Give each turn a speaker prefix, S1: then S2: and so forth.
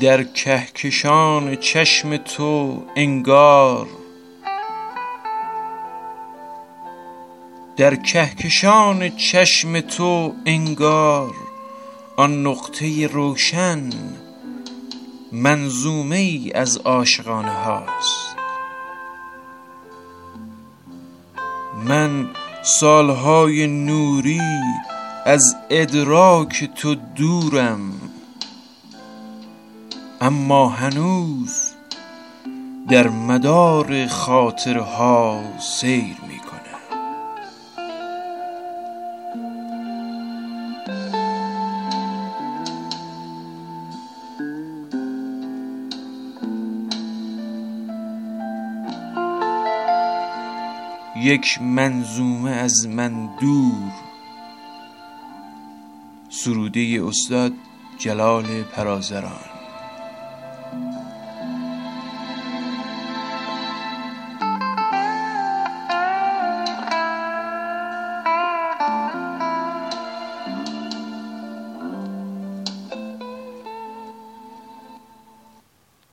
S1: در کهکشان چشم تو انگار. در کهکشان چشم تو انگار. آن نقطه روشن منظومه ای از عاشقانه هاست. من سالهای نوری از ادراک تو دورم. اما هنوز در مدار خاطرها سیر می کنم یک منظومه از من دور. سروده استاد جلال پرازران.